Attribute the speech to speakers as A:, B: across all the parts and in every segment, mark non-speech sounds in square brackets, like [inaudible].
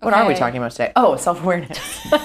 A: What are we talking about today? Oh, self awareness. [laughs] [laughs]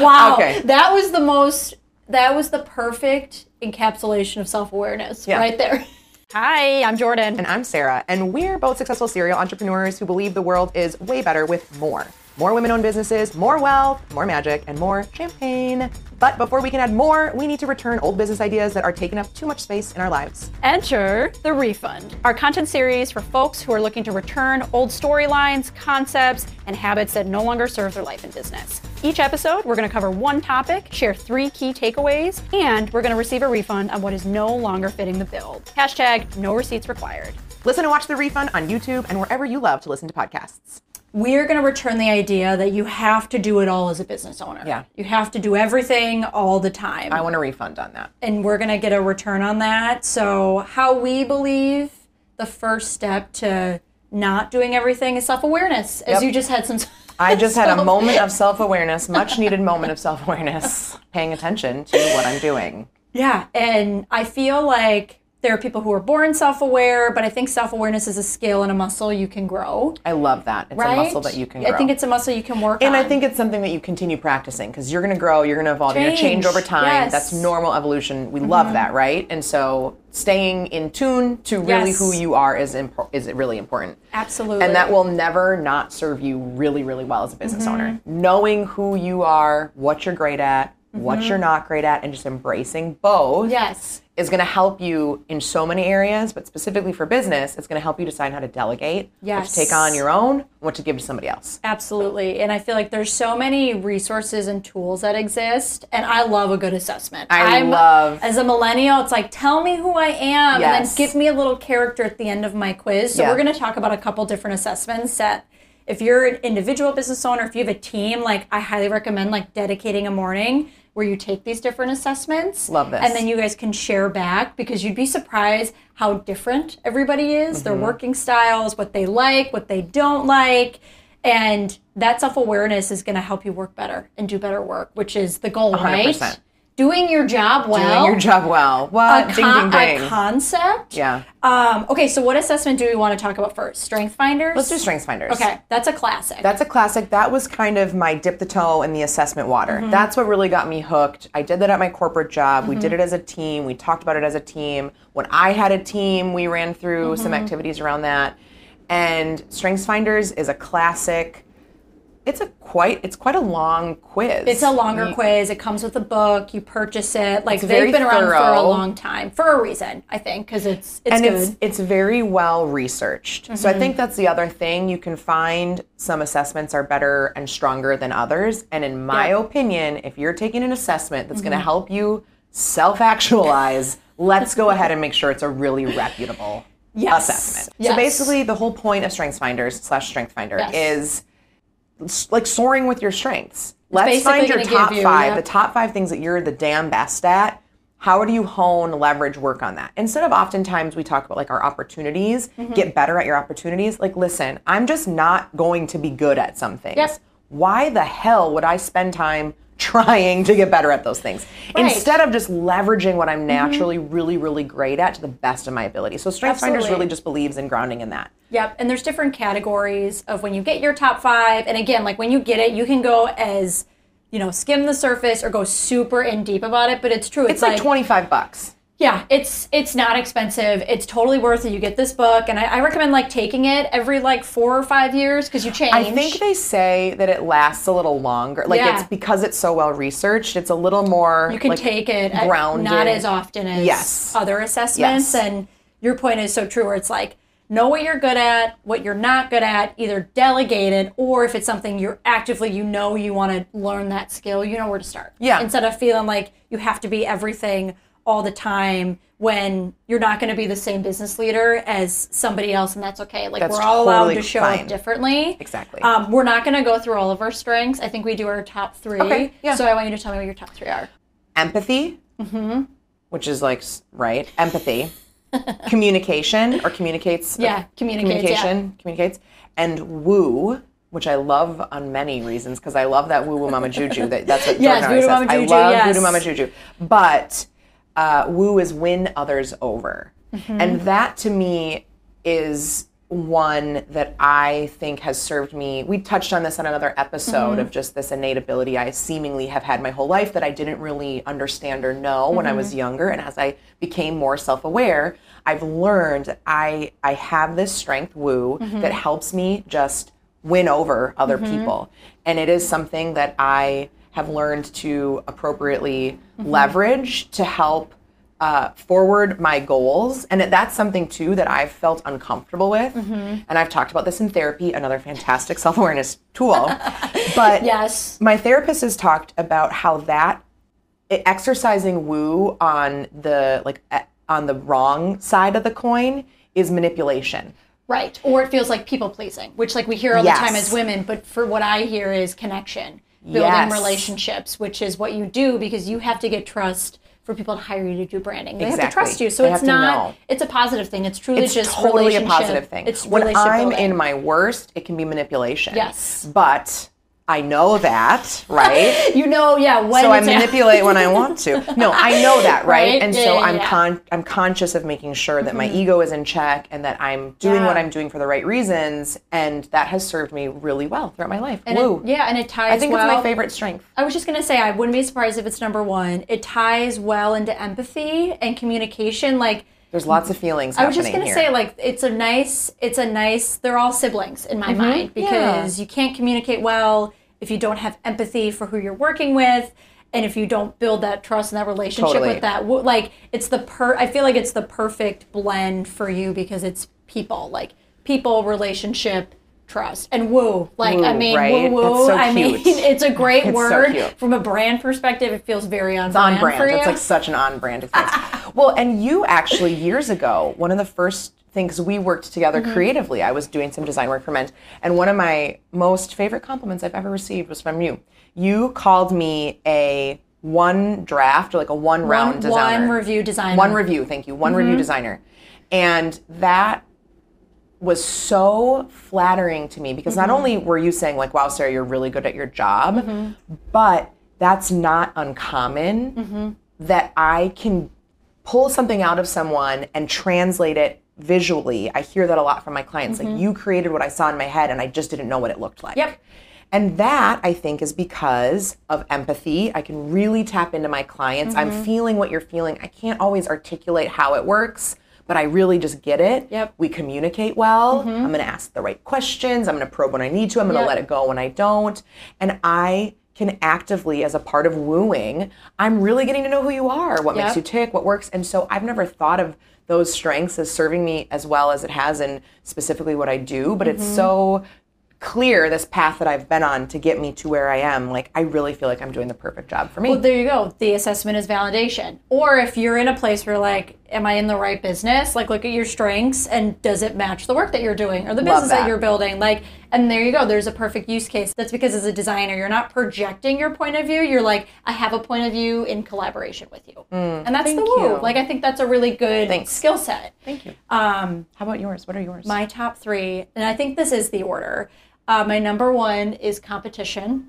B: Wow.
A: Okay.
B: That was the most, that was the perfect encapsulation of self awareness
A: Yeah.
B: right there. Hi, I'm Jordyn.
A: and I'm Sara, and we're both successful serial entrepreneurs who believe the world is way better with more. More women owned businesses, more wealth, more magic, and more champagne. But before we can add more, we need to return old business ideas that are taking up too much space in our lives.
B: Enter The Refund, our content series for folks who are looking to return old storylines, concepts, and habits that no longer serve their life and business. Each episode, we're going to cover one topic, share three key takeaways, and we're going to receive a refund on what is no longer fitting the bill. Hashtag no receipts required.
A: Listen and watch The Refund on YouTube and wherever you love to listen to podcasts.
B: We're going to return the idea that you have to do it all as a business owner.
A: Yeah.
B: You have to do everything all the time.
A: I want a refund on that.
B: and we're going to get a return on that. So, how we believe the first step to not doing everything is self awareness, as
A: Yep.
B: you just had some.
A: I just had a [laughs] moment of self awareness, much needed moment of self awareness, paying attention to what I'm doing.
B: Yeah, and I feel like there are people who are born self aware, but I think self awareness is a skill and a muscle you can grow.
A: I love that. It's
B: Right?
A: a muscle that you can grow.
B: I think it's a muscle you can work
A: And
B: on.
A: I think it's something that you continue practicing because you're going to grow, you're going to evolve, you're going to change
B: Change,
A: over time.
B: yes. Mm-hmm.
A: That's normal evolution. We love that, right? And so staying in tune to really
B: Yes.
A: who you are is is really important.
B: Absolutely.
A: And that will never not serve you really, really well as a business
B: Mm-hmm.
A: owner. Knowing who you are, what you're great at, what you're not great at, and just embracing both
B: Mm-hmm. Yes.
A: is going to help you in so many areas, but specifically for business, it's going to help you decide how to delegate, what
B: Yes.
A: to take on your own, what to give to somebody else.
B: Absolutely. And I feel like there's so many resources and tools that exist. And I love a good assessment.
A: I
B: I'm-
A: love-
B: As a millennial, it's like, tell me who I am
A: Yes.
B: and then give me a little character at the end of my quiz. So
A: Yeah.
B: we're going to talk about a couple different assessments that if you're an individual business owner, if you have a team, like I highly recommend like dedicating a morning where you take these different assessments.
A: Love this.
B: And then you guys can share back because you'd be surprised how different everybody is,
A: Mm-hmm.
B: their working styles, what they like, what they don't like. And that self awareness is going to help you work better and do better work, which is the goal, right?
A: 100%.
B: Doing your job well.
A: Doing your job well. What?
B: A, con-
A: ding, ding.
B: a concept.
A: yeah.
B: Um, okay, so what assessment do we want to talk about first? Strength finders.
A: Let's do Strengths Finders.
B: Okay, that's a classic.
A: That's a classic. That was kind of my dip the toe in the assessment water.
B: Mm-hmm.
A: That's what really got me hooked. I did that at my corporate job. We
B: Mm-hmm.
A: did it as a team. We talked about it as a team. When I had a team, we ran through some
B: Mm-hmm.
A: activities around that. And Strengths Finders is a classic. It's a quite it's quite a long quiz.
B: It's a longer quiz. It comes with a book. You purchase it. Like they've been around for a long time for a reason, I think, because it's it's
A: and
B: good. Mm-hmm.
A: it's it's very well researched. So I think that's the other thing. You can find some assessments are better and stronger than others. And in my
B: Yeah.
A: opinion, if you're taking an assessment that's
B: Mm-hmm.
A: going to help you self-actualize, [laughs] let's go ahead and make sure it's a really reputable
B: Yes.
A: assessment.
B: Yes.
A: So basically, the whole point of Strengths Finders slash Strength Finder
B: Yes.
A: is like soaring with your strengths. Let's find your top
B: you-
A: five,
B: yep.
A: the top five things that you're the damn best at. How do you hone, leverage, work on that? Instead of oftentimes we talk about like our opportunities,
B: Mm-hmm.
A: get better at your opportunities. Like, listen, I'm just not going to be good at some things.
B: Yep.
A: Why the hell would I spend time trying to get better at those things
B: Right. Mm-hmm.
A: instead of just leveraging what I'm naturally really, really great at to the best of my ability? So, Strength Finders really just believes in grounding in that.
B: Yep, and there's different categories of when you get your top five. And again, like when you get it, you can go as, you know, skim the surface or go super in deep about it. But it's true. It's,
A: It's like 25 bucks.
B: Yeah, it's it's not expensive. It's totally worth it. You get this book, and I, I recommend like taking it every like four or five years because you change.
A: I think they say that it lasts a little longer. Like
B: Yeah.
A: it's because it's so well researched. It's a little more.
B: you can
A: like,
B: take it
A: grounded.
B: not as often as
A: Yes.
B: other assessments.
A: Yes.
B: And your point is so true. Where it's like know what you're good at, what you're not good at, either delegate it, or if it's something you're actively you know you want to learn that skill, you know where to start.
A: Yeah.
B: Instead of feeling like you have to be everything all the time when you're not going to be the same business leader as somebody else and that's okay like
A: That's
B: we're all allowed to show
A: fine.
B: up differently
A: Exactly.
B: um, we're not going to go through all of our strengths i think we do our top three
A: Okay, yeah.
B: so i want you to tell me what your top three are
A: empathy, Mm-hmm. which is like right empathy, [laughs] communication or communicates.
B: Yeah, communicates, yeah.
A: Communication communicates, and woo. Which I love on many reasons because I love that woo woo mama juju. That, that's what [laughs]
B: Yes,
A: always says.
B: mama juju,
A: I love
B: yes.
A: woo woo mama juju. But uh, woo is win others over,
B: Mm-hmm.
A: and that to me is one that I think has served me. We touched on this on another episode
B: Mm-hmm.
A: of just this innate ability I seemingly have had my whole life that I didn't really understand or know when I was
B: Mm-hmm.
A: younger. And as I became more self aware, I've learned I, I have this strength, woo,
B: Mm-hmm.
A: that helps me just win over other people. And it is something that I have learned to appropriately
B: Mm-hmm.
A: leverage to help uh, forward my goals. And that's something too that I've felt uncomfortable with.
B: Mm-hmm.
A: And I've talked about this in therapy, another fantastic [laughs] self awareness tool. [laughs] but
B: Yes.
A: my therapist has talked about how that exercising woo on the like on the wrong side of the coin is manipulation.
B: Right. Or it feels like people pleasing, which like we hear all the time as women, but for what I hear is connection, building
A: Yes.
B: relationships, which is what you do because you have to get trust for people to hire you to do branding. They have to trust you. So
A: They
B: it's not it's a positive thing. It's truly
A: It's
B: just
A: totally a positive thing.
B: It's
A: when I'm
B: building.
A: in my worst, it can be manipulation.
B: Yes.
A: But I know that, [laughs] right?
B: you know, yeah, when
A: so I manipulate when I [laughs] want to. No, I know that, right?
B: Right?
A: And
B: Yeah,
A: so
B: yeah,
A: I'm
B: yeah. Mm-hmm.
A: con- I'm conscious of making sure that my ego is in check and that I'm doing what I'm doing for the right reasons, and that has served me really well throughout my life.
B: and
A: Woo!
B: it, yeah, and it ties
A: I think
B: well.
A: it's my favorite strength.
B: I was just gonna say I wouldn't be surprised if it's number one. It ties well into empathy and communication. Like
A: There's lots of feelings
B: I was just gonna
A: here.
B: say like it's a nice it's a nice they're all siblings in my mind because you can't communicate well if you don't have empathy for who you're working with and if you don't build that trust and that relationship
A: Totally.
B: with that like it's the per I feel like it's the perfect blend for you because it's people like people relationship trust and woo like I mean
A: right?
B: woo woo
A: so [laughs]
B: I mean [laughs] it's a great
A: It's
B: word
A: cute.
B: from a brand perspective it feels very on,
A: on
B: brand,
A: brand.
B: for you
A: It's like such an on brand experience. [laughs] well, and you actually years ago, one of the first things we worked together
B: Mm-hmm.
A: creatively, I was doing some design work for Mend, and one of my most favorite compliments I've ever received was from you. You called me a one draft or like a one round
B: one,
A: designer.
B: one review designer
A: One review, thank you. One
B: Mm-hmm.
A: review designer. And that was so flattering to me because
B: Mm-hmm.
A: not only were you saying like wow sarah you're really good at your job
B: Mm-hmm.
A: but that's not uncommon
B: Mm-hmm.
A: that i can pull something out of someone and translate it visually i hear that a lot from my clients like you created what i saw in my head and i just didn't know what it looked like
B: Mm-hmm. Yep.
A: and that I think is because of empathy. I can really tap into my clients.
B: Mm-hmm.
A: I'm feeling what you're feeling. I can't always articulate how it works, but I really just get it.
B: Yep. Mm-hmm.
A: We communicate well. I'm going to ask the right questions. I'm going to probe when I need to. I'm going to
B: Yep.
A: let it go when I don't. And I can actively, as a part of wooing, I'm really getting to know who you are, what makes you tick, what works. And so I've never thought of those strengths as serving me as well as it has in specifically what I do, but it's
B: Mm-hmm.
A: so clear this path that I've been on to get me to where I am. Like I really feel like I'm doing the perfect job for me.
B: Well, there you go. The assessment is validation. Or if you're in a place where like, am I in the right business? Like, look at your strengths and does it match the work that you're doing or the business that.
A: that.
B: you're building? Like, and there you go. There's a perfect use case. That's because as a designer, you're not projecting your point of view. You're like, I have a point of view in collaboration with you, and that's the woo.
A: you.
B: Like, I think that's a really good
A: Thanks.
B: skill set.
A: Thank you.
B: Um,
A: How about yours? What are yours?
B: my top three, and I think this is the order. Uh, my number one is competition.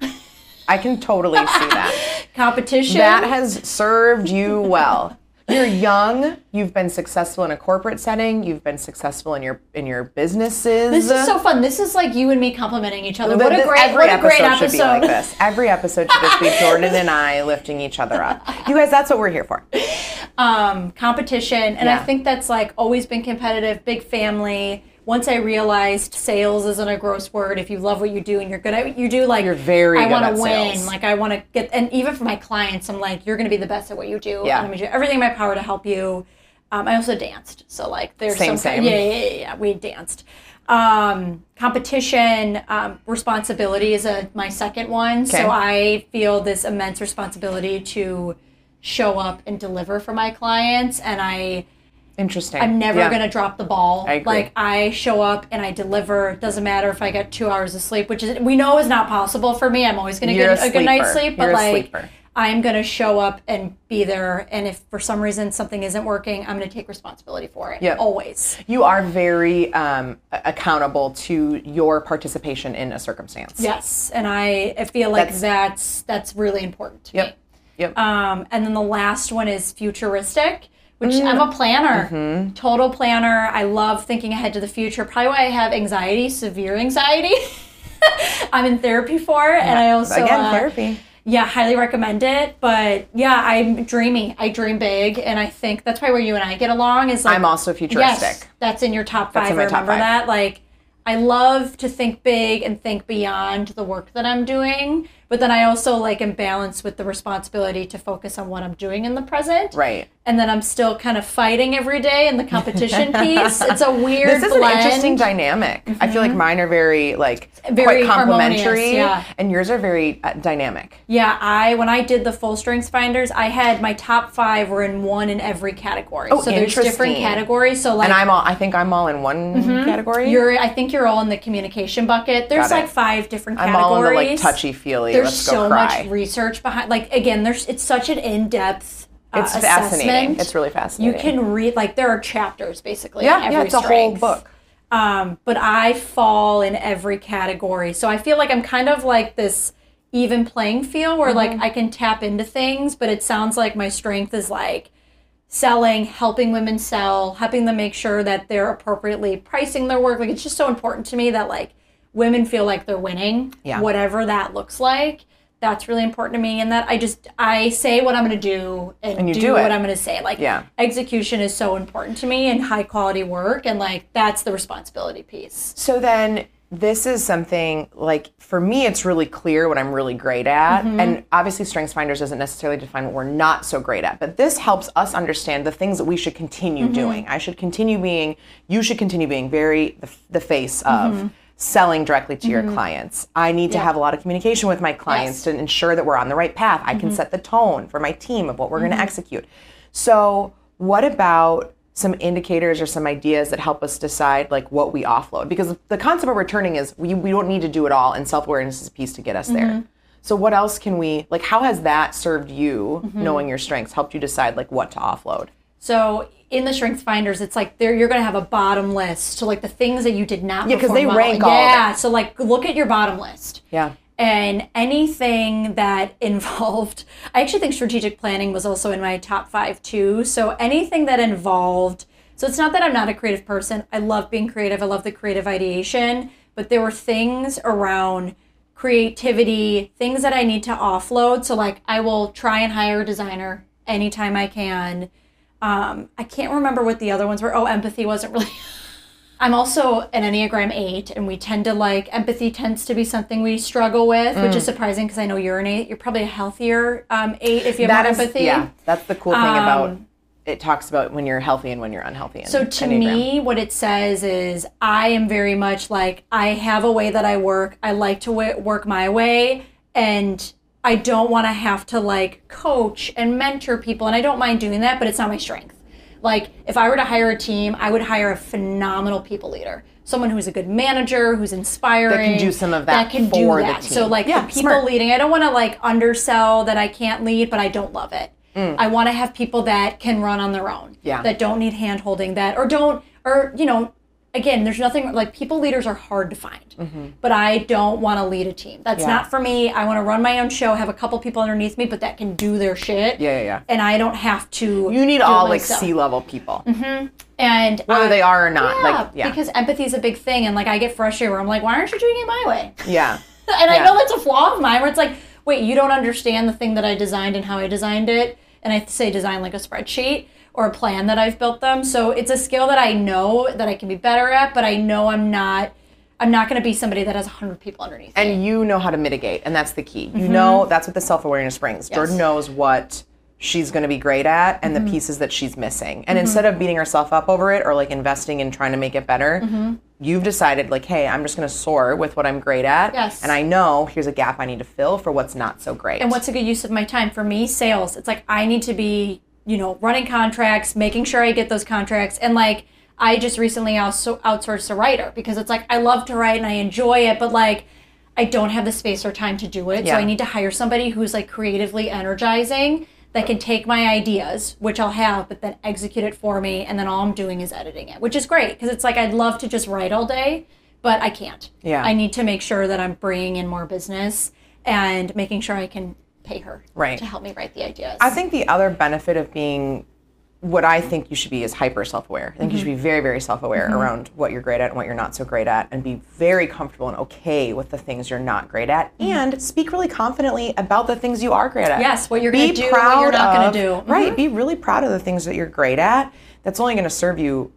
A: I can totally see that. [laughs]
B: competition.
A: that has served you well. You're young. You've been successful in a corporate setting. You've been successful in your in your businesses.
B: This is so fun. This is like you and me complimenting each other.
A: Th-
B: What a great,
A: every
B: what a great
A: episode should be like this. Every episode should just be [laughs] Jordyn and I lifting each other up. You guys, that's what we're here for.
B: Um, competition, and I think that's like always been competitive. Big family. Once I realized sales isn't a gross word. If you love what you do and you're good at what you do, like
A: You're very
B: I want to win.
A: sales.
B: Like I want to get, and even for my clients, I'm like, you're going to be the best at what you do.
A: Yeah.
B: I'm going to do everything in my power to help you. Um, I also danced, so like there's
A: Same,
B: some
A: same.
B: yeah, yeah, yeah, yeah. We danced. Um, competition, um, responsibility is a my second one.
A: Okay.
B: So I feel this immense responsibility to show up and deliver for my clients, and I
A: Interesting.
B: I'm never
A: Yeah.
B: gonna drop the ball.
A: I agree.
B: Like I show up and I deliver. Doesn't matter if I get two hours of sleep, which is we know is not possible for me. I'm always gonna
A: You're
B: get
A: a
B: a, good night's sleep, but
A: You're
B: like. I'm gonna show up and be there. And if for some reason something isn't working, I'm gonna take responsibility for it.
A: Yep.
B: Always.
A: You are very um, accountable to your participation in a circumstance.
B: Yes, and I, I feel like
A: That's-
B: that's that's, really important to
A: Yep.
B: me.
A: Yep.
B: Um, and then the last one is futuristic, which I'm a planner, total planner. I love thinking ahead to the future. Probably why I have anxiety, severe anxiety. [laughs] I'm in therapy for it, and I also
A: Again,
B: uh,
A: therapy.
B: yeah, highly recommend it. But yeah, I'm dreamy. I dream big, and I think that's probably where you and I get along. Is like
A: I'm also futuristic.
B: Yes, that's in your top five.
A: in my top
B: remember
A: five.
B: that. Like, I love to think big and think beyond the work that I'm doing, but then I also like am balanced with the responsibility to focus on what I'm doing in the present.
A: Right.
B: And then I'm still kind of fighting every day in the competition [laughs] piece. It's a weird
A: This is
B: blend.
A: an interesting dynamic. I feel like mine are very like
B: Very
A: quite complementary,
B: yeah.
A: and yours are very uh, dynamic.
B: Yeah, I when I did the full strengths finders, I had my top five were in one in every category.
A: Oh,
B: so there's different categories. So like
A: And I'm all. I think I'm all in one category.
B: Mm-hmm. you're I think you're all in the communication bucket. There's like five different Categories.
A: I'm all in the like touchy feely.
B: There's so
A: cry.
B: much research behind like again, there's it's such an in-depth uh,
A: It's fascinating.
B: assessment.
A: It's really fascinating.
B: You can read like there are chapters basically.
A: Yeah,
B: every
A: yeah, it's a whole book.
B: Um, but I fall in every category. So I feel like I'm kind of like this even playing field where
A: Mm-hmm.
B: like I can tap into things, but it sounds like my strength is like selling, helping women sell, helping them make sure that they're appropriately pricing their work. Like it's just so important to me that like women feel like they're winning,
A: Yeah.
B: whatever that looks like. That's really important to me, and that I just I say what I'm going to do and,
A: And
B: do,
A: do
B: what I'm going to say. Like
A: Yeah.
B: execution is so important to me and high quality work, and like that's the responsibility piece.
A: So then this is something like for me it's really clear what I'm really great at
B: Mm-hmm.
A: and obviously strengths finders doesn't necessarily define what we're not so great at but this helps us understand the things that we should continue
B: Mm-hmm.
A: doing. I should continue being you should continue being very the, the face of
B: Mm-hmm.
A: Selling directly to your clients. I need to have a lot of communication with my clients
B: Yes. Mm-hmm.
A: to ensure that we're on the right path. I can set the tone for my team of what we're going to execute. So, what about some indicators or some ideas that help us decide like what we offload? Because the concept of returning is we, we don't need to do it all, and self awareness is a piece to get us
B: Mm-hmm.
A: there. So, what else can we like? How has that served you,
B: Mm-hmm.
A: knowing your strengths, helped you decide like what to offload?
B: So in the strength finders, it's like there you're going to have a bottom list to like the things that you did not.
A: Yeah,
B: because
A: they rank all
B: Yeah, so like look at your bottom list.
A: Yeah.
B: And anything that [laughs] involved, I actually think strategic planning was also in my top five too. So anything that involved, so it's not that I'm not a creative person. I love being creative. I love the creative ideation, but there were things around creativity, things that I need to offload. So like I will try and hire a designer anytime I can. Um, I can't remember what the other ones were. Oh, empathy wasn't really. [laughs] I'm also an Enneagram 8, and we tend to like empathy tends to be something we struggle with, which
A: Mm.
B: is surprising because I know you're an 8. You're probably a healthier um, 8 if you have
A: That is
B: empathy.
A: yeah. That's the cool thing about
B: Um,
A: it. Talks about when you're healthy and when you're unhealthy.
B: So to
A: Enneagram.
B: me, what it says is I am very much like I have a way that I work. I like to w- work my way, and I don't want to have to like coach and mentor people, and I don't mind doing that, but it's not my strength. Like if I were to hire a team, I would hire a phenomenal people leader. Someone who's a good manager, who's inspiring, that can
A: do some of that
B: that can
A: for
B: do
A: the
B: that. So like
A: Yeah,
B: the people
A: smart.
B: leading, I don't want to like undersell that I can't lead, but I don't love it. I want to have people that can run on their own.
A: Mm. Yeah.
B: That don't need hand holding that or don't or you know again there's nothing like people leaders are hard to find but i don't want to lead a team that's
A: Mm-hmm. Yeah.
B: not for me i want to run my own show have a couple people underneath me but that can do their shit
A: Yeah, yeah, yeah.
B: and i don't have to
A: You need all like. C level people,
B: and
A: whether
B: I-
A: they are or not.
B: yeah,
A: like, yeah,
B: because empathy is a big thing and like i get frustrated where i'm like why aren't you doing it my way [laughs]
A: yeah. [laughs]
B: and I know that's a flaw of mine where it's like, wait, you don't understand the thing that I designed and how I designed it. And I say design like a spreadsheet or a plan that I've built them. So it's a skill that I know that I can be better at, but I know I'm not I'm not gonna be somebody that has hundred people underneath me.
A: and you know how to mitigate and that's the key. You mm-hmm. know that's what the self-awareness brings. Jordyn knows what she's going to be great at and the mm-hmm. pieces that she's missing. And mm-hmm. instead of beating herself up over it or like investing in trying to make it better you've decided like hey i'm just going to soar with what i'm great at.
B: Yes.
A: and i know here's a gap i need to fill for what's not so great.
B: And what's a good use of my time? For me sales. It's like i need to be you know running contracts making sure i get those contracts. And like i just recently also outsourced a writer because it's like i love to write and i enjoy it but like i don't have the space or time to do it. So i need to hire somebody who's like creatively energizing that can take my ideas which i'll have but then execute it for me. And then all i'm doing is editing it which is great because it's like i'd love to just write all day but i can't.
A: Yeah.
B: i need to make sure that i'm bringing in more business and making sure i can pay her
A: Right.
B: to help me write the ideas.
A: I think the other benefit of being what I think you should be is hyper self aware. I think you should be very, very self aware around what you're great at and what you're not so great at, and be very comfortable and okay with the things you're not great at, and speak really confidently about the things you are great at.
B: Yes, what you're
A: Be
B: gonna do, what you're not gonna
A: of-
B: do. Mhm.
A: Right. Be really proud of the things that you're great at. That's only going to serve you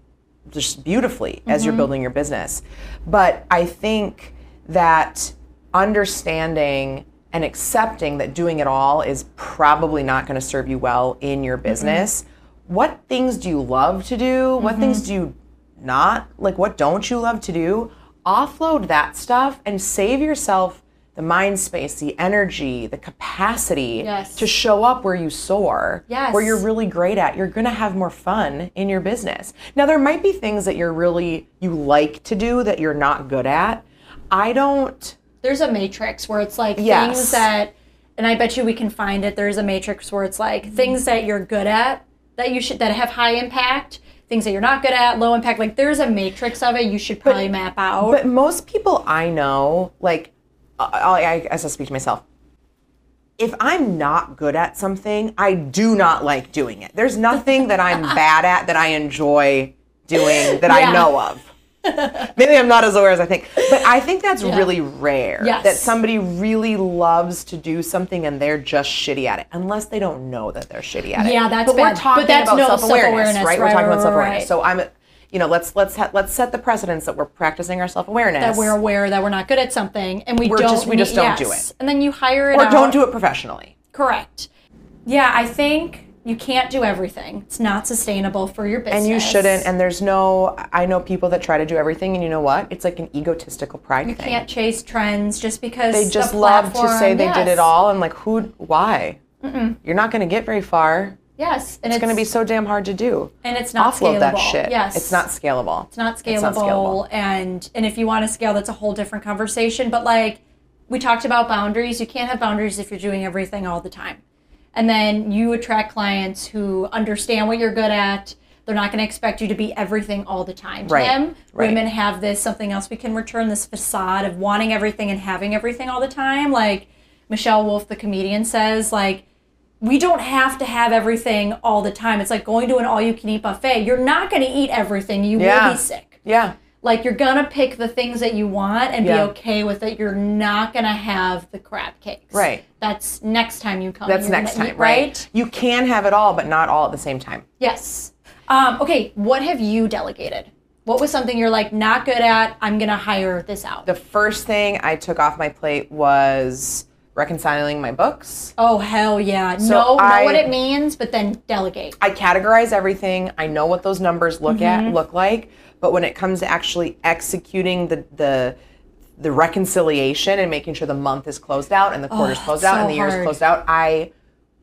A: just beautifully as
B: Mm-hmm.
A: you're building your business. But I think that understanding and accepting that doing it all is probably not going to serve you well in your mm-hmm. business. What things do you love to do? What things mm-hmm. do you not like? What don't you love to do? Offload that stuff and save yourself the mind space, the energy, the capacity
B: Yes.
A: to show up where you soar,
B: Yes.
A: where you're really great at. You're going to have more fun in your business. Now there might be things that you're really you like to do that you're not good at. I don't
B: there's a matrix where it's like
A: Yes.
B: things that and I bet you we can find it. There's a matrix where it's like things that you're good at that you should that have high impact, things that you're not good at, low impact. Like there's a matrix of it you should probably map out.
A: But most people I know, like, I, I, as I speak to myself, if I'm not good at something, I do not like doing it. There's [laughs] nothing that I'm bad at that I enjoy doing that
B: Yeah.
A: I know of. [laughs] Maybe I'm not as aware as I think, but I think that's really rare.
B: Yes.
A: That somebody really loves to do something and they're just shitty at it, unless they don't know that they're shitty at it.
B: Yeah, that's
A: but we're
B: bad.
A: talking
B: But that's
A: about
B: no
A: self-awareness,
B: self-awareness,
A: right? We're talking
B: right,
A: about self-awareness.
B: right.
A: So I'm, you know, let's let's ha- let's set the precedence that we're practicing our self-awareness.
B: that we're aware that we're not good at something and we
A: We're
B: don't
A: just- we just don't do it.
B: And then you hire it
A: or
B: out.
A: don't do it professionally.
B: Correct. Yeah, I think you can't do everything. It's not sustainable for your business.
A: And you shouldn't. And there's no. I know people that try to do everything, and you know what? It's like an egotistical pride
B: you
A: thing.
B: can't chase trends just because
A: they just
B: the
A: love to say they did it all, and like who? Why? You're not going to get very far.
B: Yes, and
A: It's going to be so damn hard to do.
B: and it's not
A: Offload
B: scalable.
A: that shit.
B: Yes,
A: It's not scalable.
B: It's not scalable,
A: It's not scalable.
B: and and if you want to scale, that's a whole different conversation. But like we talked about boundaries, you can't have boundaries if you're doing everything all the time. And then you attract clients who understand what you're good at. They're not going to expect you to be everything all the time. To
A: Right,
B: them,
A: right.
B: women have this something else we can return this facade of wanting everything and having everything all the time. Like Michelle Wolf, the comedian, says, like we don't have to have everything all the time. It's like going to an all-you-can-eat buffet. You're not going to eat everything. You will be sick.
A: Yeah.
B: Like you're gonna pick the things that you want and
A: Yeah.
B: be okay with it. You're not gonna have the crab cakes.
A: Right.
B: That's next time you come.
A: That's next time,
B: eat,
A: right? You can have it all, but not all at the same time.
B: Yes. Um, okay. What have you delegated? What was something you're like not good at? I'm gonna hire this out.
A: The first thing I took off my plate was reconciling my books.
B: oh hell yeah!
A: So
B: know
A: I-
B: know what it means, but then delegate.
A: I categorize everything. I know what those numbers look
B: Mm-hmm.
A: at look like, but when it comes to actually executing the the the reconciliation and making sure the month is closed out and the quarter's closed out
B: so
A: and the year's
B: hard.
A: closed out, I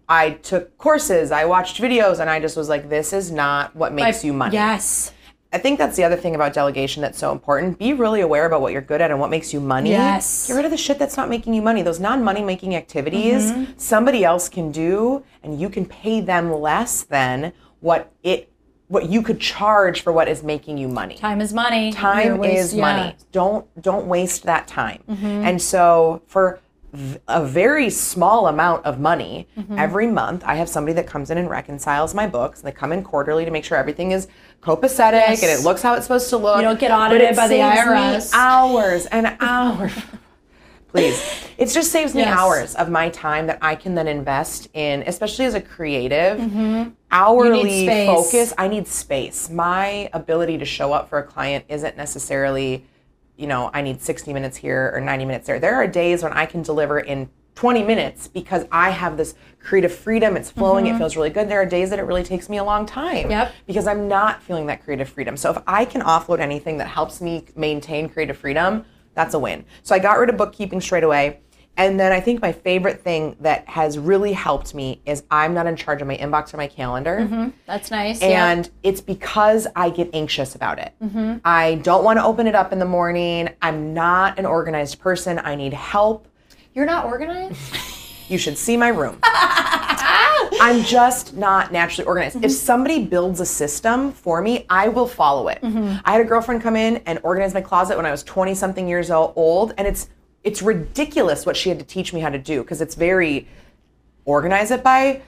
A: I took courses, I watched videos, and I just was like, this is not what makes you money.
B: Yes.
A: I think that's the other thing about delegation that's so important. Be really aware about what you're good at and what makes you money.
B: Yes.
A: Get rid of the shit that's not making you money. Those non-money making activities
B: Mm-hmm.
A: somebody else can do and you can pay them less than what it what you could charge for what is making you money.
B: Time is money.
A: Time
B: waste-
A: is
B: yeah. Mm-hmm.
A: money. Don't don't waste that time. And so for a very small amount of money
B: Mm-hmm.
A: every month, I have somebody that comes in and reconciles my books. They come in quarterly to make sure everything is copacetic
B: Yes.
A: and it looks how it's supposed to look.
B: You don't get
A: But
B: audited
A: it
B: by the IRS.
A: hours and [laughs] hours. Please. [laughs] It just saves me
B: Yes.
A: hours of my time that I can then invest in, especially as a creative, hourly
B: Mm-hmm. Space.
A: focus. I need space. My ability to show up for a client isn't necessarily, you know, I need 60 minutes here or 90 minutes there. There are days when I can deliver in 20 minutes because I have this creative freedom. It's flowing. It feels really good. There are days that it really takes me a long time
B: Mm-hmm. Yep.
A: because I'm not feeling that creative freedom. So if I can offload anything that helps me maintain creative freedom, that's a win. So I got rid of bookkeeping straight away. And then I think my favorite thing that has really helped me is I'm not in charge of my inbox or my calendar. Mm-hmm.
B: That's nice. yeah.
A: And it's because I get anxious about it. Mm-hmm. I don't want to open it up in the morning. I'm not an organized person. I need help.
B: You're not organized.
A: You should see my room. [laughs] I'm just not naturally organized. If mm-hmm. somebody builds a system for me, I will follow it. Mm-hmm. I had a girlfriend come in and organize my closet when I was 20 something years old, and it's it's ridiculous what she had to teach me how to do because it's very organize it by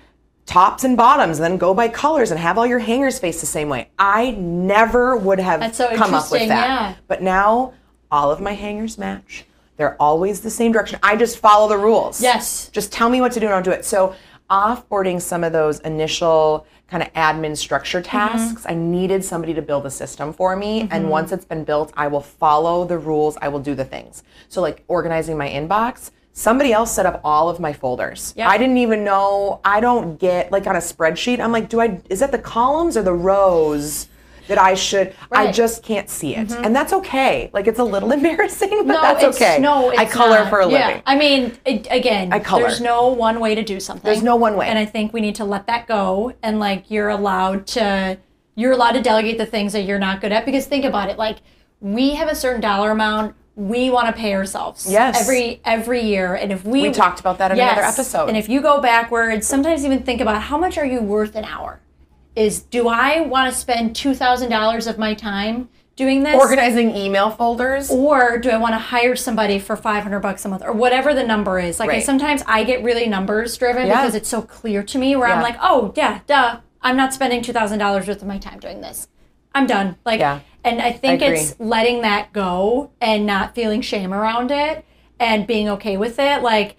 A: tops and bottoms, and then go by colors and have all your hangers face the same way. I never would have
B: so
A: come up with that.
B: yeah.
A: But now all of my hangers match. They're always the same direction. I just follow the rules.
B: Yes.
A: Just tell me what to do and I'll do it. So offboarding some of those initial kind of admin structure
B: Mm-hmm.
A: tasks, I needed somebody to build a system for me. And once it's been built, I will follow the rules. I will do the things. So like organizing my inbox, somebody else set up all of my folders.
B: Yeah.
A: I didn't even know. I don't get like on a spreadsheet. I'm like, do I? Is that the columns or the rows? That I should, I
B: Right. Mm-hmm.
A: just can't see it, and that's okay. Like it's a little [laughs] embarrassing, but
B: No,
A: that's
B: it's,
A: okay.
B: No, it's
A: I color
B: not.
A: for a
B: Yeah.
A: living.
B: I mean, it, again,
A: I color.
B: there's no one way to do something.
A: There's no one way.
B: And I think we need to let that go and like you're allowed to you're allowed to delegate the things that you're not good at because think about it, like we have a certain dollar amount we want to pay ourselves
A: Yes.
B: every every year and if we
A: We talked about that in another episode.
B: and if you go backwards sometimes even think about how much are you worth an hour is do i want to spend $2000 of my time doing this
A: Organizing email folders.
B: or do I want to hire somebody for 500 bucks a month or whatever the number is? Like I, sometimes I get really numbers driven
A: Yeah.
B: because it's so clear to me where I'm like, "Oh, yeah, duh. I'm not spending $2,000 worth of my time doing this. I'm done." Like
A: Yeah.
B: and I think
A: I
B: it's letting that go and not feeling shame around it and being okay with it. Like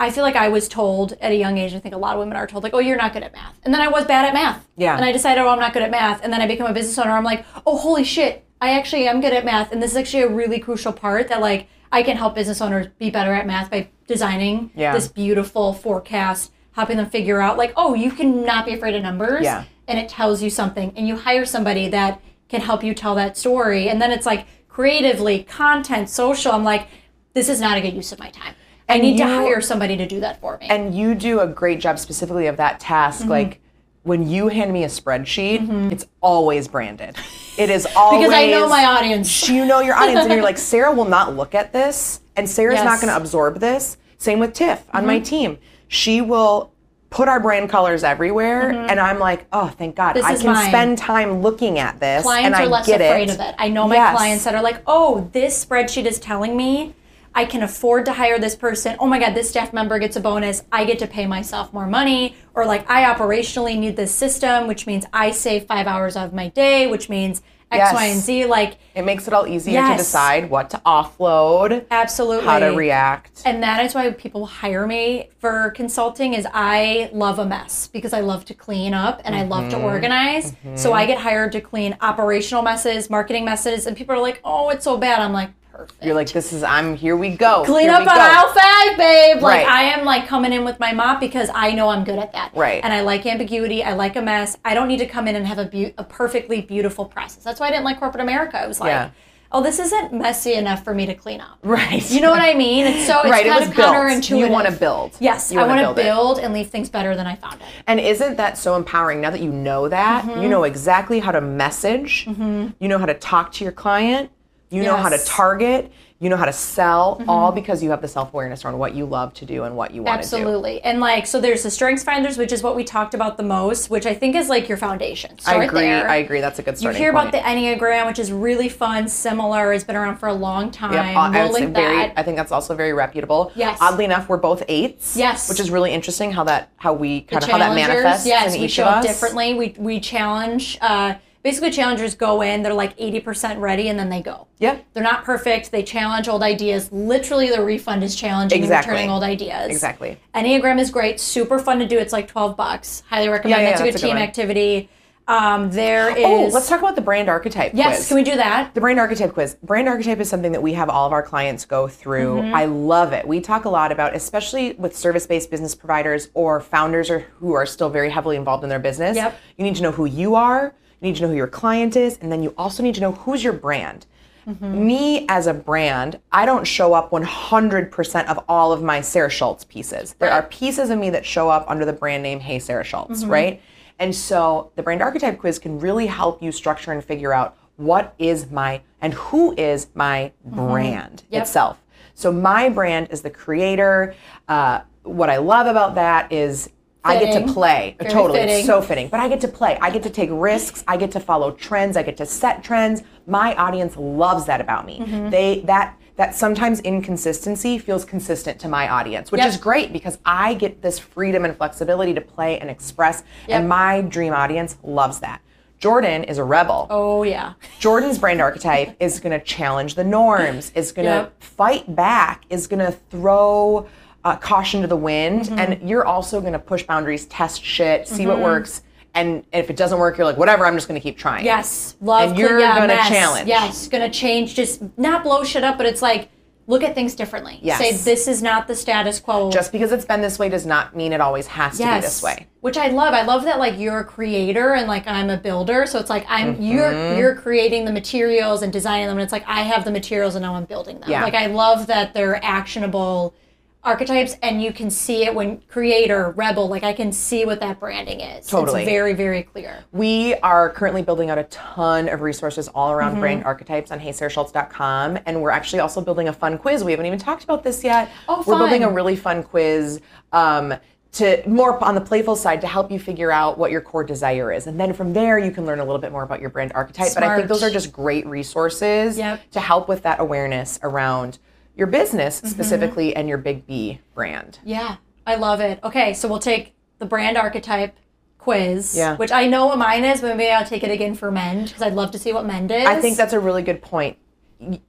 B: I feel like I was told at a young age, I think a lot of women are told, like, oh, you're not good at math. And then I was bad at math.
A: Yeah.
B: And I decided, oh, I'm not good at math. And then I become a business owner. I'm like, oh, holy shit, I actually am good at math. And this is actually a really crucial part that, like, I can help business owners be better at math by designing
A: Yeah.
B: this beautiful forecast, helping them figure out, like, oh, you can not be afraid of numbers.
A: Yeah.
B: And it tells you something. And you hire somebody that can help you tell that story. And then it's like creatively, content, social. I'm like, this is not a good use of my time. I need to hire somebody to do that for me.
A: and you do a great job specifically of that task.
B: Mm-hmm.
A: Like when you hand me a spreadsheet, it's always branded. It is always [laughs]
B: because I know my audience. [laughs]
A: You know your audience, and you're like, [laughs] Sara will not look at this, and Sara's not
B: Yes. Mm-hmm.
A: going to absorb this. Same with Tiff on my team. She will put our brand colors everywhere, and I'm like, oh, thank God,
B: Mm-hmm. This
A: I can
B: mine.
A: spend time looking at this,
B: clients
A: and I
B: are less
A: get
B: afraid
A: it.
B: of it. I know my
A: Yes.
B: clients that are like, oh, this spreadsheet is telling me I can afford to hire this person. Oh my God, this staff member gets a bonus. I get to pay myself more money. Or like, I operationally need this system, which means I save five hours of my day, which means X, Y,
A: Yes.
B: and Z. Like,
A: It makes it all easier
B: Yes.
A: to decide what to offload,
B: absolutely.
A: how to react.
B: and that is why people hire me for consulting is I love a mess because I love to clean up and I love
A: Mm-hmm.
B: to organize. So I get hired to clean operational messes, marketing messes, and people are like, "Oh, it's so bad." I'm like, "Perfect."
A: You're like, this is I'm here. We go.
B: clean
A: Here
B: up on
A: go.
B: aisle five, babe. Like
A: Right.
B: I am like coming in with my mop because I know I'm good at that.
A: Right.
B: And I like ambiguity. I like a mess. I don't need to come in and have a, beau- a perfectly beautiful process. That's why I didn't like corporate America. It was like,
A: Yeah.
B: oh, this isn't messy enough for me to clean up.
A: Right.
B: You know what I mean? It's so it's
A: Right, it
B: kind
A: was
B: of
A: built.
B: counterintuitive.
A: You wanna build.
B: Yes,
A: You
B: I
A: wanna build
B: build, and leave things better than I found it.
A: And isn't that so empowering now that you know that?
B: Mm-hmm.
A: You know exactly how to message, you know how to talk to your client, you know how to
B: Mm-hmm.
A: target, you know how to sell, all because you have the self awareness around what you love to do and what you want to do.
B: Absolutely. And like, so there's the strengths finders, which is what we talked about the most, which I think is like your foundation.
A: I agree.
B: there.
A: I agree. That's a good starting You
B: hear
A: point.
B: about the Enneagram, which is really fun, similar, It's been around for a long time.
A: Yep, I
B: we'll
A: say
B: link
A: very.
B: that.
A: I think that's also very reputable.
B: Yes.
A: Oddly enough, we're both eights.
B: Yes.
A: Which is really interesting how that how we
B: The
A: kind of how that manifests
B: Yes,
A: in
B: we
A: each
B: show
A: of
B: up
A: us.
B: differently. We we challenge. Uh, basically, challengers go in, they're like 80% ready, and then they go.
A: Yeah.
B: They're not perfect. They challenge old ideas. Literally, the refund is challenging
A: Exactly.
B: and returning old ideas.
A: Exactly.
B: Enneagram is great. Super fun to do. It's like 12 bucks. Highly recommend.
A: Yeah, yeah,
B: that's a good
A: that's a good
B: team
A: one.
B: activity. Um, there is.
A: Oh, let's talk about the brand archetype
B: Yes,
A: quiz.
B: can we do that?
A: The brand archetype quiz. Brand archetype is something that we have all of our clients go through.
B: Mm-hmm.
A: I love it. We talk a lot about, especially with service-based business providers or founders or who are still very heavily involved in their business.
B: Yep.
A: You need to know who you are. You need to know who your client is, and then you also need to know who's your brand.
B: Mm-hmm.
A: Me as a brand, I don't show up 100% of all of my Sara Schultz pieces. There are pieces of me that show up under the brand name Hey Sara Schultz,
B: Mm-hmm.
A: right? And so the brand archetype quiz can really help you structure and figure out what is my and who is my brand
B: Mm-hmm. Yep.
A: itself. So my brand is the creator. Uh, what I love about that is I get to play.
B: Very
A: totally,
B: fitting.
A: it's so fitting. But I get to play. I get to take risks. I get to follow trends. I get to set trends. My audience loves that about me.
B: Mm-hmm.
A: They that that sometimes inconsistency feels consistent to my audience, which
B: Yep.
A: is great because I get this freedom and flexibility to play and express,
B: Yep.
A: and my dream audience loves that. Jordyn is a rebel.
B: Oh yeah.
A: Jordyn's brand archetype is going to challenge the norms, is going to
B: Yep.
A: fight back, is going to throw uh, caution to the wind,
B: Mm-hmm.
A: and you're also going to push boundaries, test shit, see what
B: Mm-hmm.
A: works, and if it doesn't work, you're like, whatever, I'm just going to keep trying.
B: Yes, love.
A: And you're
B: yeah,
A: gonna
B: mess.
A: challenge.
B: Yes, gonna change. Just not blow shit up, but it's like look at things differently.
A: Yes.
B: Say this is not the status quo.
A: Just because it's been this way does not mean it always has to be this way.
B: Which I love. I love that like you're a creator and like I'm a builder. So it's like I'm
A: Mm-hmm.
B: you're you're creating the materials and designing them and it's like I have the materials and now I'm building them.
A: Yeah.
B: Like I love that they're actionable archetypes and you can see it when creator, rebel, like I can see what that branding is.
A: Totally.
B: It's very, very clear.
A: We are currently building out a ton of resources all around
B: Mm-hmm.
A: brand archetypes on heysarahschultz.com. And we're actually also building a fun quiz. We haven't even talked about this yet.
B: Oh,
A: We're building a really fun quiz. Um, to more on the playful side to help you figure out what your core desire is and then from there you can learn a little bit more about your brand archetype but i think those are just great resources
B: Yep.
A: to help with that awareness around your business
B: Mm-hmm.
A: specifically and your big b brand
B: Yeah, I love it. Okay, so we'll take the brand archetype quiz,
A: Yeah.
B: which I know what mine is, but maybe I'll take it again for Mend because I'd love to see what Mend is.
A: I think that's a really good point.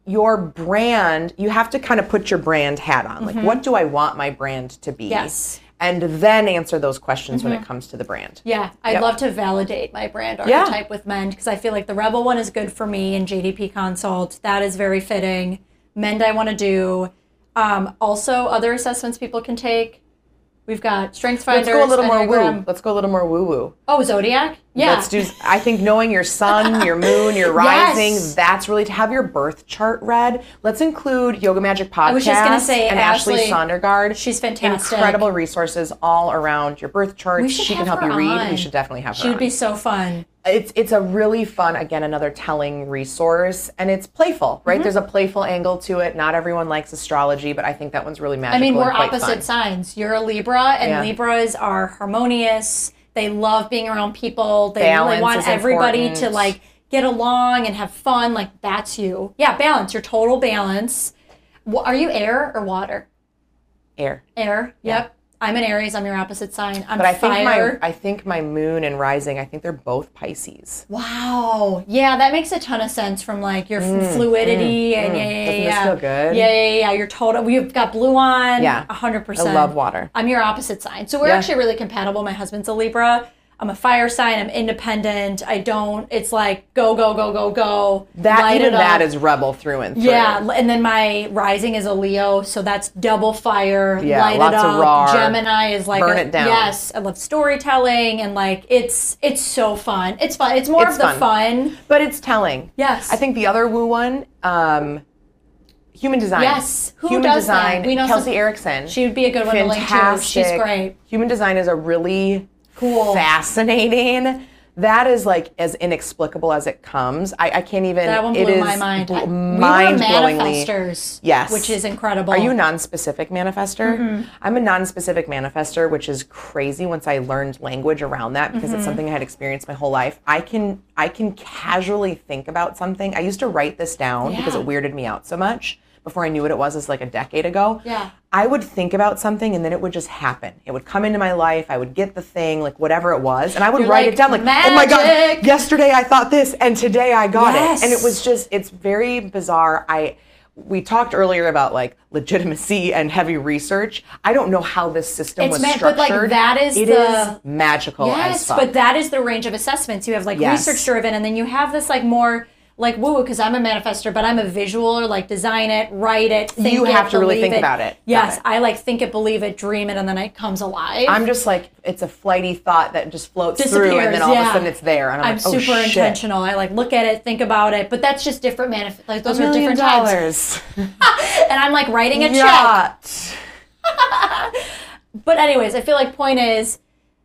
A: Your brand, you have to kind of put your brand hat on. Like, what do I want my brand to be?
B: Mm-hmm. Yes. Mm-hmm.
A: And then answer those questions when it comes to the brand.
B: Yeah, I'd
A: Yep.
B: love to validate my brand
A: Yeah.
B: archetype with Mend because I feel like the Rebel one is good for me and JDP Consult. That is very fitting. Mend I want to do. Um, also, other assessments people can take. We've got Strengths
A: Let's go a little more woo. Let's go a little more woo woo.
B: Oh, Zodiac. Yeah.
A: Let's do. I think knowing your sun, [laughs] your moon, your
B: Yes.
A: rising. That's really to have your birth chart read. Let's include Yoga Magic podcast.
B: was just gonna say,
A: and Ashley,
B: Ashley-
A: Sondergaard.
B: she's fantastic.
A: Incredible resources all around your birth chart.
B: We should
A: she can help you read.
B: on.
A: We should definitely have her.
B: She would
A: on.
B: be so fun.
A: It's it's a really fun again another telling resource and it's playful right
B: Mm-hmm.
A: there's a playful angle to it not everyone likes astrology but i think that one's really magical
B: I mean, we're opposite
A: fun.
B: signs. You're a Libra, and
A: Yeah.
B: Libras are harmonious. They love being around people. They
A: Balance
B: really want everybody to like get along and have fun. Like that's you. Yeah, balance. Your total balance. Are you air or water?
A: air
B: Air. Yep. I'm an Aries. I'm your opposite sign. I'm
A: but i think
B: fire.
A: my i think my moon and rising i think they're both pisces
B: Wow. Yeah, that makes a ton of sense from like your f fluidity and yeah, yeah,
A: Mm, Doesn't this
B: yeah.
A: feel good?
B: Yeah, yeah, yeah. You're total. We've got blue on.
A: Yeah.
B: hundred percent.
A: I love water.
B: I'm your opposite sign, so we're
A: Yeah.
B: actually really compatible. My husband's a Libra. I'm a fire sign. I'm independent. I don't. It's like go, go, go, go, go.
A: that
B: light
A: even that
B: up.
A: is rebel through and through
B: Yeah, and then my rising is a Leo, so that's double fire.
A: Yeah,
B: light
A: lots
B: it
A: of raw,
B: Gemini is like
A: burn
B: a-
A: it down.
B: Yes, I love storytelling and like it's it's so fun. It's fun. It's more
A: It's
B: of the
A: fun.
B: fun.
A: but it's telling
B: Yes.
A: i think the other woo one um human design
B: Yes. Who
A: human
B: does that?
A: design
B: We know
A: kelsey
B: some-
A: erickson
B: She would be a good one to link to. She's great.
A: Human design is a really
B: Cool.
A: fascinating. That is like as inexplicable as it comes. I, I can't even.
B: That one
A: it
B: blew
A: is
B: my mind.
A: bl-
B: I- we were manifestors.
A: Yes.
B: Which is incredible.
A: Are you a non-specific manifestor?
B: Mm-hmm.
A: I'm a non-specific manifestor, which is crazy once I learned language around that because
B: Mm-hmm.
A: it's something I had experienced my whole life. I can I can casually think about something. I used to write this down because it weirded me out so much before I knew what it was. It's like a decade ago.
B: Yeah.
A: I would think about something and then it would just happen. It would come into my life. I would get the thing, like whatever it was, and I would
B: You're
A: write
B: like,
A: it down like, oh my god, yesterday I thought this and today I got
B: Yes.
A: it. And it was just, it's very bizarre. I we talked earlier about like legitimacy and heavy research. I don't know how this system
B: It's
A: was
B: meant- but, like, that is
A: It
B: the-
A: is magical
B: Yes, but that is the range of assessments. You have like
A: Yes.
B: research driven, and then you have this like more like woo because I'm a manifestor, but I'm a visual like design it, write it, think
A: You
B: it,
A: have to really think about it.
B: Yes,
A: Got it.
B: I like think it, believe it, dream it, and then it comes alive.
A: I'm just like it's a flighty thought that just floats through, and then all of a sudden it's there, and I'm,
B: I'm
A: like, oh,
B: super
A: shit.
B: intentional. I like look at it, think about it, but that's just different manif- Like those are different types.
A: dollars. [laughs]
B: And I'm like writing a check. [laughs] But anyways, I feel like point is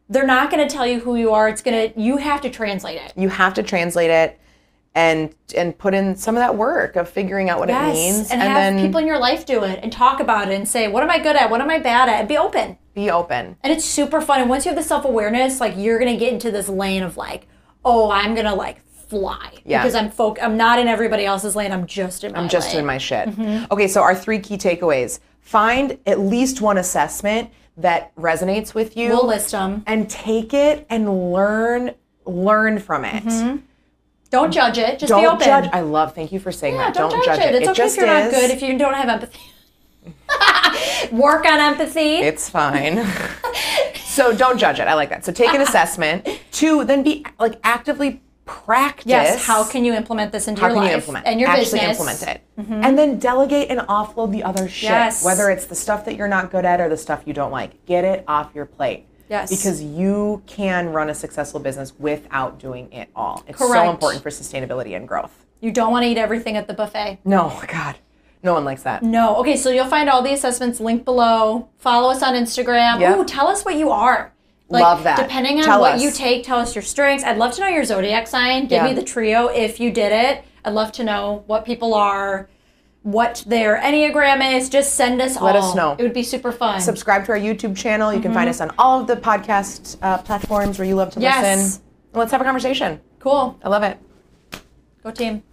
B: they're not going to tell you who you are. It's going to you have to translate it.
A: You have to translate it and and put in some of that work of figuring out what it means,
B: and, have
A: then
B: people in your life do it and talk about it and say, what am I good at? What am I bad at? And be open.
A: be open.
B: And it's super fun. And once you have the self awareness, like you're gonna get into this lane of like, oh, I'm gonna like fly
A: Yeah.
B: because I'm folk. I'm not in everybody else's lane. I'm just in my.
A: I'm just
B: lane.
A: doing my shit.
B: Mm-hmm.
A: Okay, so our three key takeaways: find at least one assessment that resonates with you.
B: We'll list them.
A: and take it and learn learn from it.
B: Don't judge it. Just be
A: Don't
B: open.
A: judge. I love. Thank you for saying
B: yeah,
A: that.
B: don't, judge, it. It's okay
A: just
B: if you're not good. If you don't have empathy. [laughs] Work on empathy.
A: It's fine. [laughs] so don't judge it. I like that. So take an assessment. Two, then be like actively practice.
B: yes. How can you implement this into
A: how
B: your
A: can
B: life
A: you implement
B: and your
A: actually
B: business?
A: implement it mm-hmm. and then delegate and offload the other shit
B: Yes.
A: whether it's the stuff that you're not good at or the stuff you don't like get it off your plate
B: Yes.
A: because you can run a successful business without doing it all it's so important for sustainability and growth
B: You don't want to eat everything at the buffet.
A: no [laughs] god no one likes that
B: No. Okay, so you'll find all the assessments linked below. Follow us on Instagram.
A: Yep.
B: Ooh, tell us what you are. Like,
A: Love that.
B: Depending on
A: Tell
B: what
A: us.
B: you take, tell us your strengths. I'd love to know your zodiac sign. Give
A: Yeah.
B: me the trio if you did it. I'd love to know what people are, what their Enneagram is. Just send us all.
A: Let us know.
B: It would be super fun.
A: subscribe to our youtube channel you can find us on all of the podcast uh, platforms where you love to
B: Mm-hmm. Yes.
A: listen let's have a conversation
B: cool.
A: i love it
B: Go team.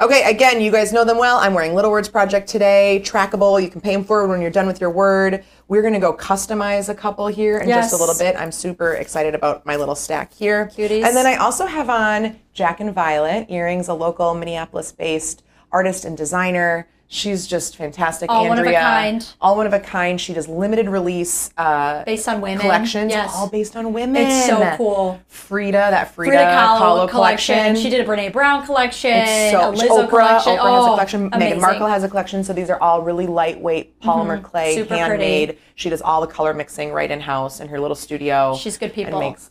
A: Okay, again, you guys know them well. I'm wearing Little Words Project today. Trackable. You can pay them forward when you're done with your word. We're going to go customize a couple here in just a
B: Yes.
A: little bit. I'm super excited about my little stack here.
B: Cuties.
A: And then I also have on Jack and Violet earrings, a local Minneapolis based artist and designer. She's just fantastic.
B: All one of a kind.
A: All one of a kind. She does limited release uh,
B: Based on women.
A: collections,
B: Yes.
A: all based on women.
B: It's so cool.
A: Frida, that Frida,
B: Frida Kahlo
A: Kahlo
B: collection. She did a Brene Brown collection.
A: it's so
B: a Lizzo
A: Oprah,
B: collection.
A: Oprah has a
B: Oh,
A: collection. Meghan. Markle has a collection. So these are all really lightweight polymer clay,
B: Mm-hmm. Super
A: handmade.
B: pretty.
A: She does all the color mixing right in house in her little studio.
B: She's good people.
A: And makes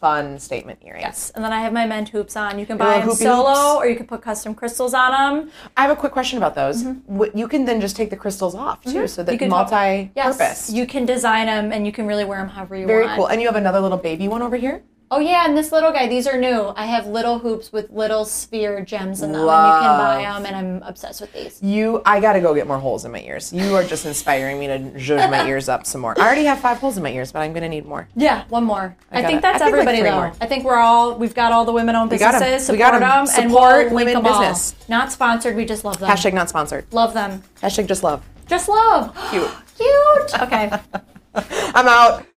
A: fun statement earrings.
B: Yes, and then I have my Mend hoops on. You can buy them solo,
A: hoops.
B: or you can put custom crystals on them.
A: I have a quick question about those.
B: Mm-hmm.
A: You can then just take the crystals off too, so that
B: You can
A: multi-purpose.
B: Yes, you can design them, and you can really wear them however you
A: Very
B: want.
A: Very cool. And you have another little baby one over here.
B: Oh yeah, and this little guy. These are new. I have little hoops with little sphere gems in them, and you can buy them. And I'm obsessed with these.
A: You, I gotta go get more holes in my ears. You are just inspiring me to zhuzh my [laughs] ears up some more. I already have five holes in my ears, but I'm gonna need more.
B: Yeah, one more. I,
A: got
B: think that's
A: I think, like,
B: everybody
A: three
B: though.
A: more.
B: I think we're all we've got all the women-owned
A: got 'em.
B: businesses.
A: We
B: Support
A: got 'em.
B: them, and
A: Support
B: we'll link
A: women
B: them all.
A: business.
B: Not sponsored. We just love them.
A: Hashtag not sponsored.
B: Love them.
A: Hashtag just love.
B: Just love.
A: Cute. [gasps]
B: Cute. Okay. [laughs]
A: I'm out.